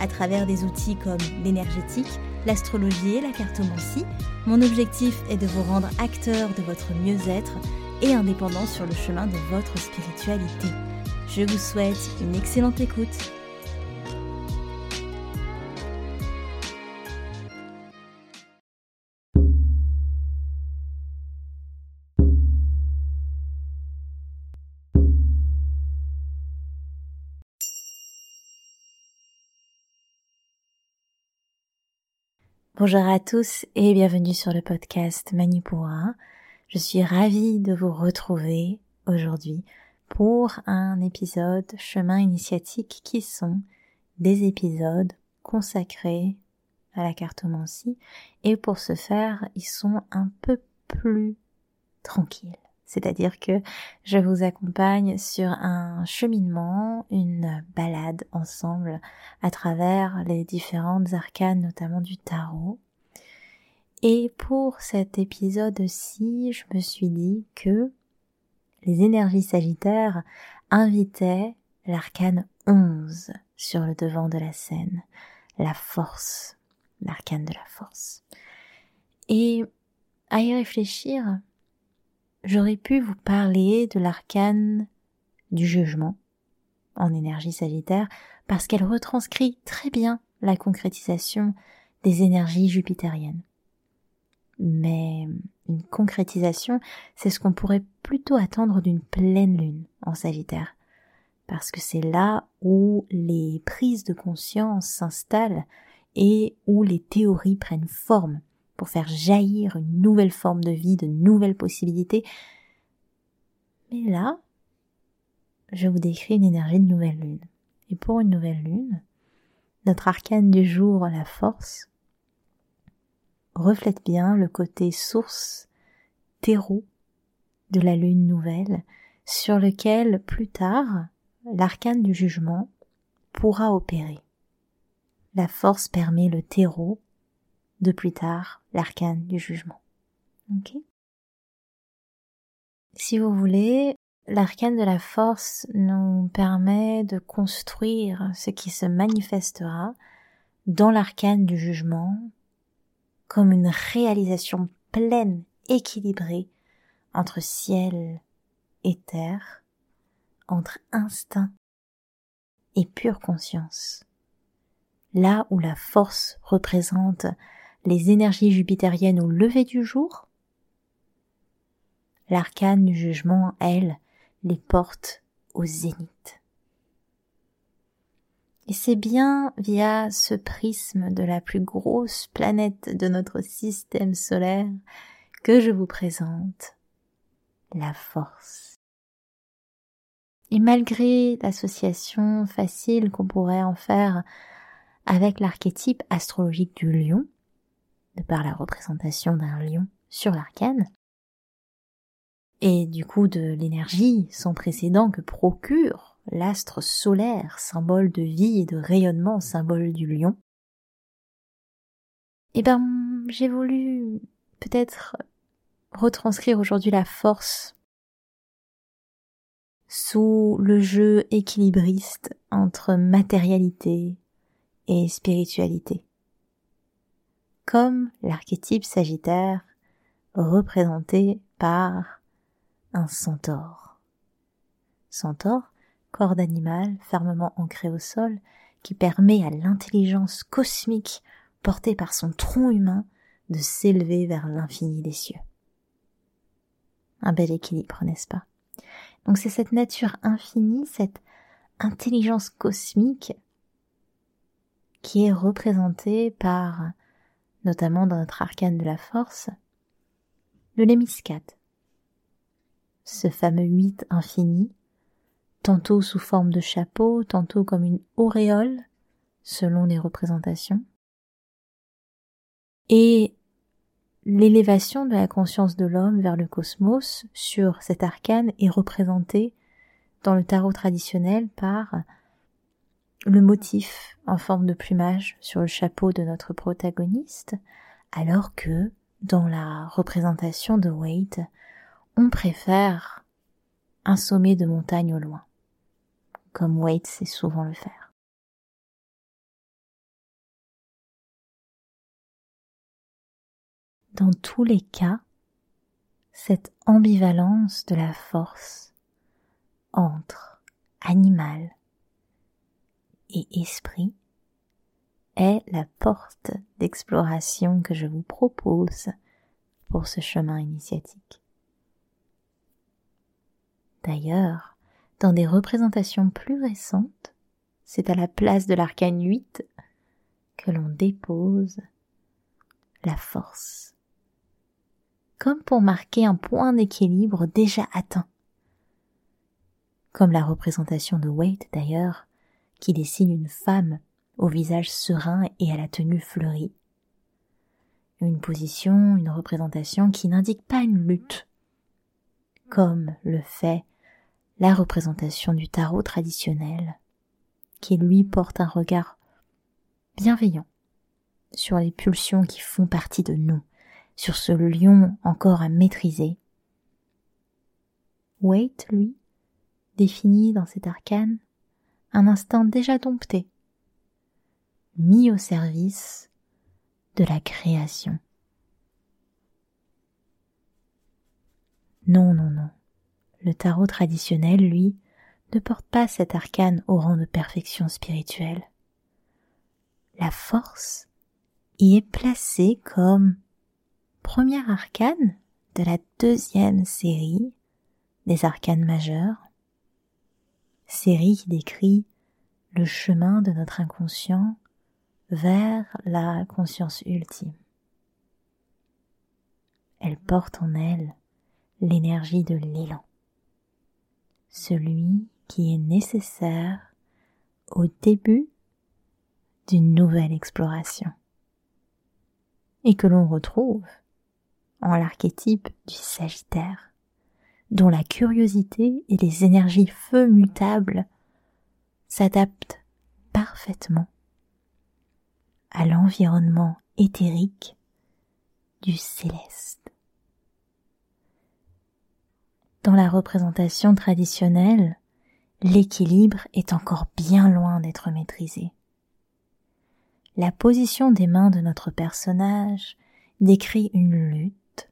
à travers des outils comme l'énergétique, l'astrologie et la cartomancie. Mon objectif est de vous rendre acteur de votre mieux-être et indépendant sur le chemin de votre spiritualité. Je vous souhaite une excellente écoute. Bonjour à tous et bienvenue sur le podcast Manipura. Je suis ravie de vous retrouver aujourd'hui pour un épisode chemin initiatique qui sont des épisodes consacrés à la cartomancie et pour ce faire ils sont un peu plus tranquilles. C'est-à-dire que je vous accompagne sur un cheminement, une balade ensemble à travers les différentes arcanes, notamment du tarot. Et pour cet épisode-ci, je me suis dit que les énergies sagittaires invitaient l'arcane 11 sur le devant de la scène, la force, l'arcane de la force. Et à y réfléchir, j'aurais pu vous parler de l'arcane du jugement en énergie sagittaire parce qu'elle retranscrit très bien la concrétisation des énergies jupitériennes. Mais une concrétisation, c'est ce qu'on pourrait plutôt attendre d'une pleine lune en Sagittaire, parce que c'est là où les prises de conscience s'installent et où les théories prennent forme pour faire jaillir une nouvelle forme de vie, de nouvelles possibilités. Mais là, je vous décris une énergie de nouvelle lune. Et pour une nouvelle lune, notre arcane du jour, la force, reflète bien le côté source, terreau de la lune nouvelle, sur lequel plus tard l'arcane du jugement pourra opérer. La force permet le terreau de plus tard l'arcane du jugement. Si vous voulez, l'arcane de la force nous permet de construire ce qui se manifestera dans l'arcane du jugement comme une réalisation pleine, équilibrée entre ciel et terre, entre instinct et pure conscience. Là où la force représente les énergies jupitériennes au lever du jour, l'arcane du jugement, elle, les porte au zénith. Et c'est bien via ce prisme de la plus grosse planète de notre système solaire que je vous présente la force. Et malgré l'association facile qu'on pourrait en faire avec l'archétype astrologique du lion, de par la représentation d'un lion sur l'arcane, et du coup de l'énergie sans précédent que procure l'astre solaire, symbole de vie et de rayonnement, symbole du lion, eh ben, j'ai voulu peut-être retranscrire aujourd'hui la force sous le jeu équilibriste entre matérialité et spiritualité comme l'archétype sagittaire représenté par un centaure. Centaure, corps d'animal fermement ancré au sol, qui permet à l'intelligence cosmique portée par son tronc humain de s'élever vers l'infini des cieux. Un bel équilibre, n'est-ce pas? Donc c'est cette nature infinie, cette intelligence cosmique qui est représentée par notamment dans notre arcane de la force, le lémiscate, ce fameux huit infini, tantôt sous forme de chapeau, tantôt comme une auréole, selon les représentations, Et l'élévation de la conscience de l'homme vers le cosmos sur cet arcane est représentée dans le tarot traditionnel par le motif en forme de plumage sur le chapeau de notre protagoniste, alors que dans la représentation de Wade, on préfère un sommet de montagne au loin, comme Wade sait souvent le faire. Dans tous les cas, cette ambivalence de la force entre animal et esprit est la porte d'exploration que je vous propose pour ce chemin initiatique. D'ailleurs, dans des représentations plus récentes, c'est à la place de l'arcane 8 que l'on dépose la force, comme pour marquer un point d'équilibre déjà atteint. Comme la représentation de Waite d'ailleurs, qui dessine une femme au visage serein et à la tenue fleurie. Une position, une représentation qui n'indique pas une lutte, comme le fait la représentation du tarot traditionnel, qui lui porte un regard bienveillant sur les pulsions qui font partie de nous, sur ce lion encore à maîtriser. Wait, lui, définit dans cet arcane un instinct déjà dompté, mis au service de la création. Non, non, non. Le tarot traditionnel, lui, ne porte pas cet arcane au rang de perfection spirituelle. La force y est placée comme premier arcane de la deuxième série des arcanes majeurs, série qui décrit le chemin de notre inconscient vers la conscience ultime. Elle porte en elle l'énergie de l'élan celui qui est nécessaire au début d'une nouvelle exploration et que l'on retrouve en l'archétype du Sagittaire, dont la curiosité et les énergies feu mutables s'adaptent parfaitement à l'environnement éthérique du céleste. Dans la représentation traditionnelle, l'équilibre est encore bien loin d'être maîtrisé. La position des mains de notre personnage décrit une lutte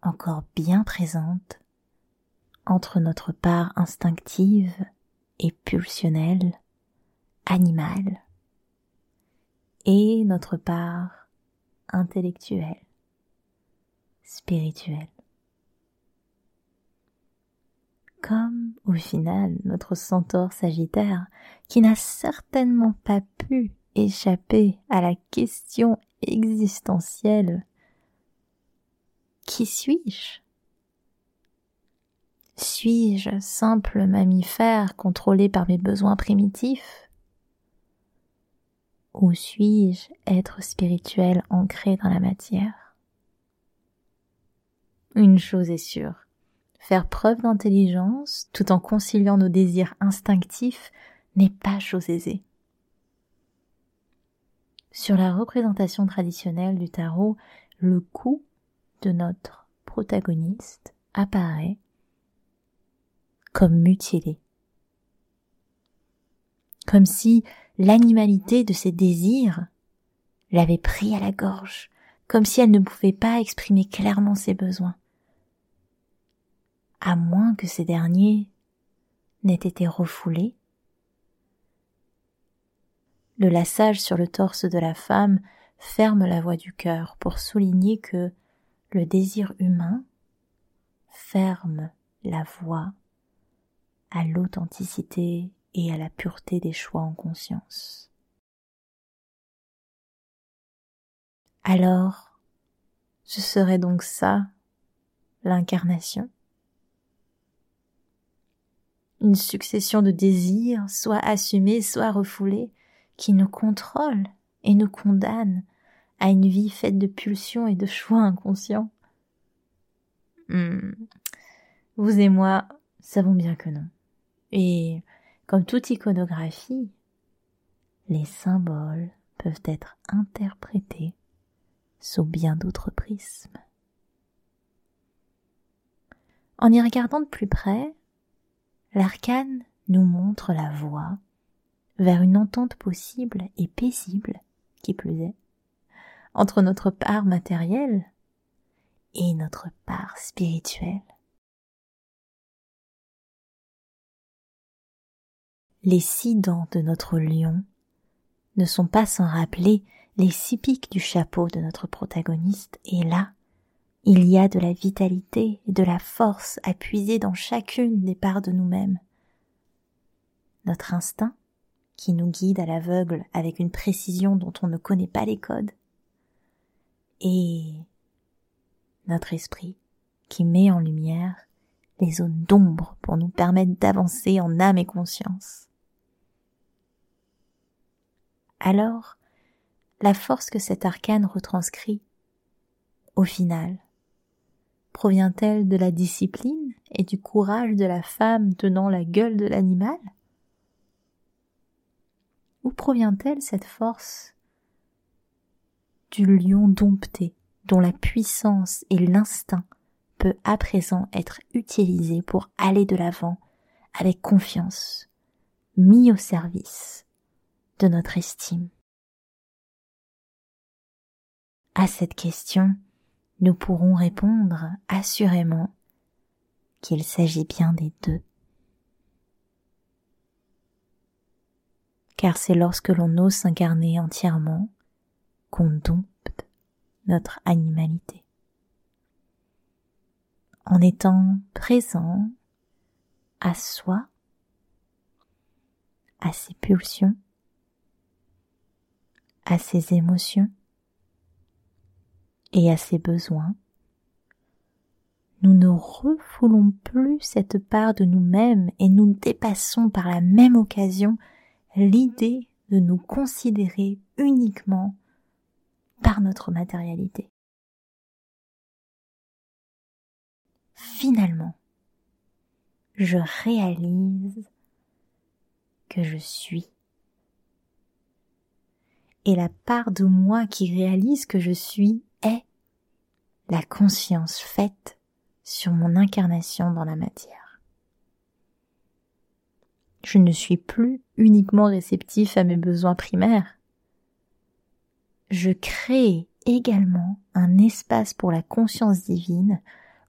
encore bien présente entre notre part instinctive et pulsionnelle, animale, et notre part intellectuelle, spirituelle. Comme au final notre centaure sagittaire, qui n'a certainement pas pu échapper à la question existentielle Qui suis-je? Suis-je simple mammifère contrôlé par mes besoins primitifs? Ou suis-je être spirituel ancré dans la matière? Une chose est sûre, Faire preuve d'intelligence tout en conciliant nos désirs instinctifs n'est pas chose aisée. Sur la représentation traditionnelle du tarot, le coup de notre protagoniste apparaît comme mutilé. Comme si l'animalité de ses désirs l'avait pris à la gorge, comme si elle ne pouvait pas exprimer clairement ses besoins à moins que ces derniers n'aient été refoulés. Le lassage sur le torse de la femme ferme la voie du cœur pour souligner que le désir humain ferme la voie à l'authenticité et à la pureté des choix en conscience. Alors, ce serait donc ça l'incarnation une succession de désirs, soit assumés, soit refoulés, qui nous contrôlent et nous condamnent à une vie faite de pulsions et de choix inconscients hmm. Vous et moi savons bien que non. Et comme toute iconographie, les symboles peuvent être interprétés sous bien d'autres prismes. En y regardant de plus près, l'arcane nous montre la voie vers une entente possible et paisible, qui plus est, entre notre part matérielle et notre part spirituelle. Les six dents de notre lion ne sont pas sans rappeler les six pics du chapeau de notre protagoniste, et là, il y a de la vitalité et de la force à puiser dans chacune des parts de nous-mêmes. Notre instinct, qui nous guide à l'aveugle avec une précision dont on ne connaît pas les codes, et notre esprit, qui met en lumière les zones d'ombre pour nous permettre d'avancer en âme et conscience. Alors, la force que cet arcane retranscrit, au final, provient-elle de la discipline et du courage de la femme tenant la gueule de l'animal? Où provient-elle cette force du lion dompté, dont la puissance et l'instinct peut à présent être utilisés pour aller de l'avant avec confiance, mis au service de notre estime À cette question, nous pourrons répondre assurément qu'il s'agit bien des deux. Car c'est lorsque l'on ose s'incarner entièrement qu'on dompte notre animalité. En étant présent à soi, à ses pulsions, à ses émotions, et à ses besoins, nous ne refoulons plus cette part de nous-mêmes et nous dépassons par la même occasion l'idée de nous considérer uniquement par notre matérialité. Finalement, je réalise que je suis. Et la part de moi qui réalise que je suis est la conscience faite sur mon incarnation dans la matière. Je ne suis plus uniquement réceptif à mes besoins primaires. Je crée également un espace pour la conscience divine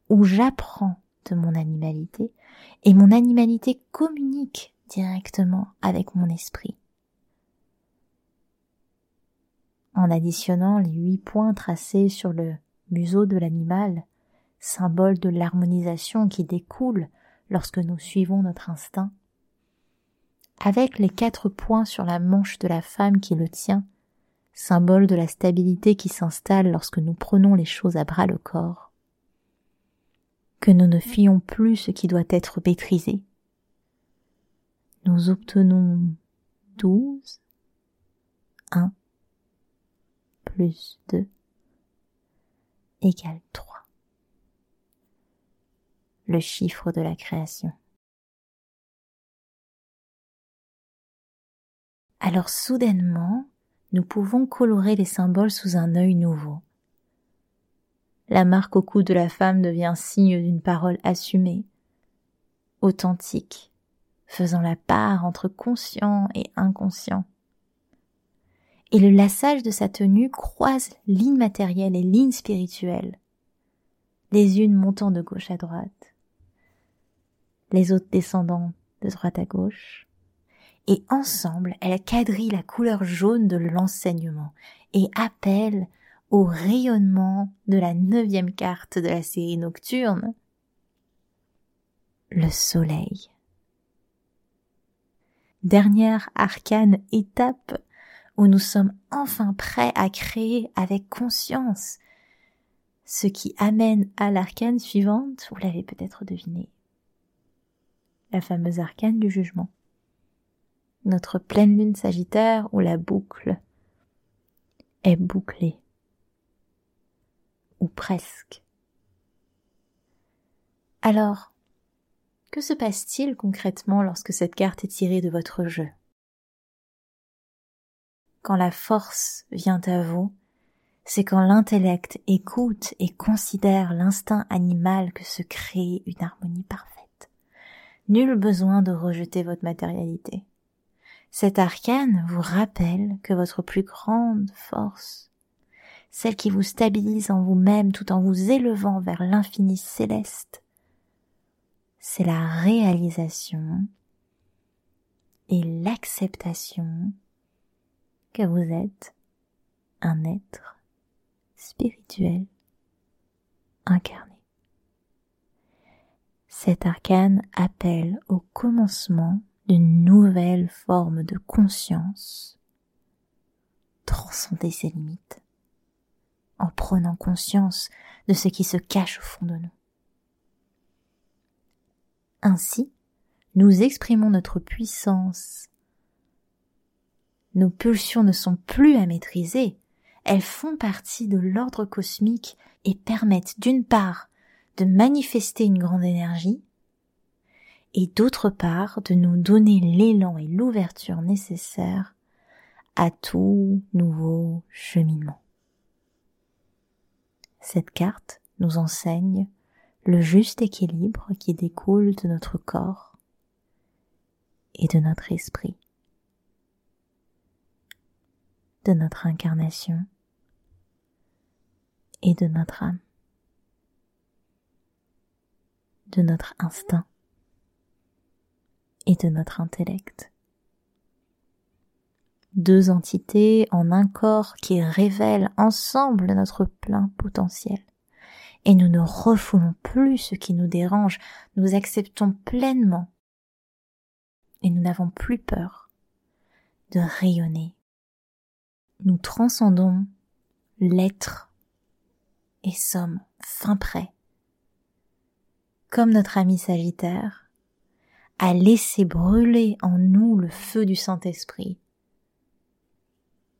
où j'apprends de mon animalité et mon animalité communique directement avec mon esprit. En additionnant les huit points tracés sur le museau de l'animal, symbole de l'harmonisation qui découle lorsque nous suivons notre instinct, avec les quatre points sur la manche de la femme qui le tient, symbole de la stabilité qui s'installe lorsque nous prenons les choses à bras le corps, que nous ne fuyons plus ce qui doit être maîtrisé. Nous obtenons douze, un, plus 2 égale 3. Le chiffre de la création. Alors soudainement, nous pouvons colorer les symboles sous un œil nouveau. La marque au cou de la femme devient signe d'une parole assumée, authentique, faisant la part entre conscient et inconscient et le lassage de sa tenue croise ligne matérielle et ligne spirituelle, les unes montant de gauche à droite, les autres descendant de droite à gauche, et ensemble elles quadrillent la couleur jaune de l'enseignement et appellent au rayonnement de la neuvième carte de la série nocturne, le soleil. Dernière arcane étape où nous sommes enfin prêts à créer avec conscience, ce qui amène à l'arcane suivante, vous l'avez peut-être deviné, la fameuse arcane du jugement. Notre pleine lune sagittaire où la boucle est bouclée ou presque. Alors, que se passe-t-il concrètement lorsque cette carte est tirée de votre jeu? Quand la force vient à vous, c'est quand l'intellect écoute et considère l'instinct animal que se crée une harmonie parfaite. Nul besoin de rejeter votre matérialité. Cet arcane vous rappelle que votre plus grande force, celle qui vous stabilise en vous-même tout en vous élevant vers l'infini céleste, c'est la réalisation et l'acceptation vous êtes un être spirituel incarné. Cet arcane appelle au commencement d'une nouvelle forme de conscience, transcender ses limites, en prenant conscience de ce qui se cache au fond de nous. Ainsi, nous exprimons notre puissance. Nos pulsions ne sont plus à maîtriser, elles font partie de l'ordre cosmique et permettent d'une part de manifester une grande énergie, et d'autre part de nous donner l'élan et l'ouverture nécessaires à tout nouveau cheminement. Cette carte nous enseigne le juste équilibre qui découle de notre corps et de notre esprit, de notre incarnation et de notre âme, de notre instinct et de notre intellect. Deux entités en un corps qui révèlent ensemble notre plein potentiel. Et nous ne refoulons plus ce qui nous dérange, nous acceptons pleinement. Et nous n'avons plus peur de rayonner. Nous transcendons l'être et sommes fin prêts, comme notre ami Sagittaire, à laisser brûler en nous le feu du Saint-Esprit,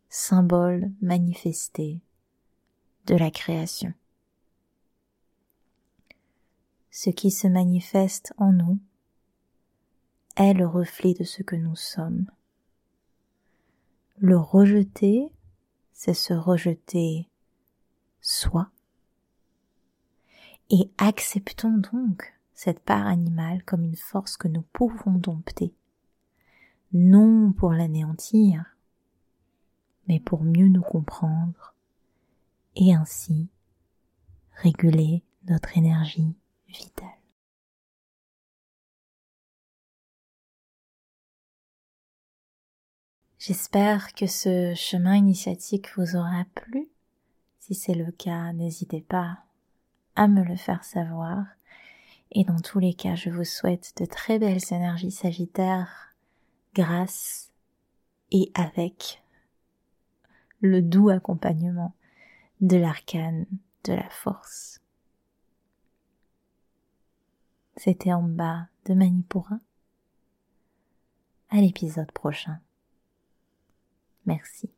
symbole manifesté de la création. Ce qui se manifeste en nous est le reflet de ce que nous sommes. Le rejeter, c'est se rejeter soi. Et acceptons donc cette part animale comme une force que nous pouvons dompter, non pour l'anéantir, mais pour mieux nous comprendre et ainsi réguler notre énergie vitale. J'espère que ce chemin initiatique vous aura plu. Si c'est le cas, n'hésitez pas à me le faire savoir et dans tous les cas, je vous souhaite de très belles énergies sagittaires grâce et avec le doux accompagnement de l'arcane de la force. C'était en bas de Manipura. À l'épisode prochain. Merci.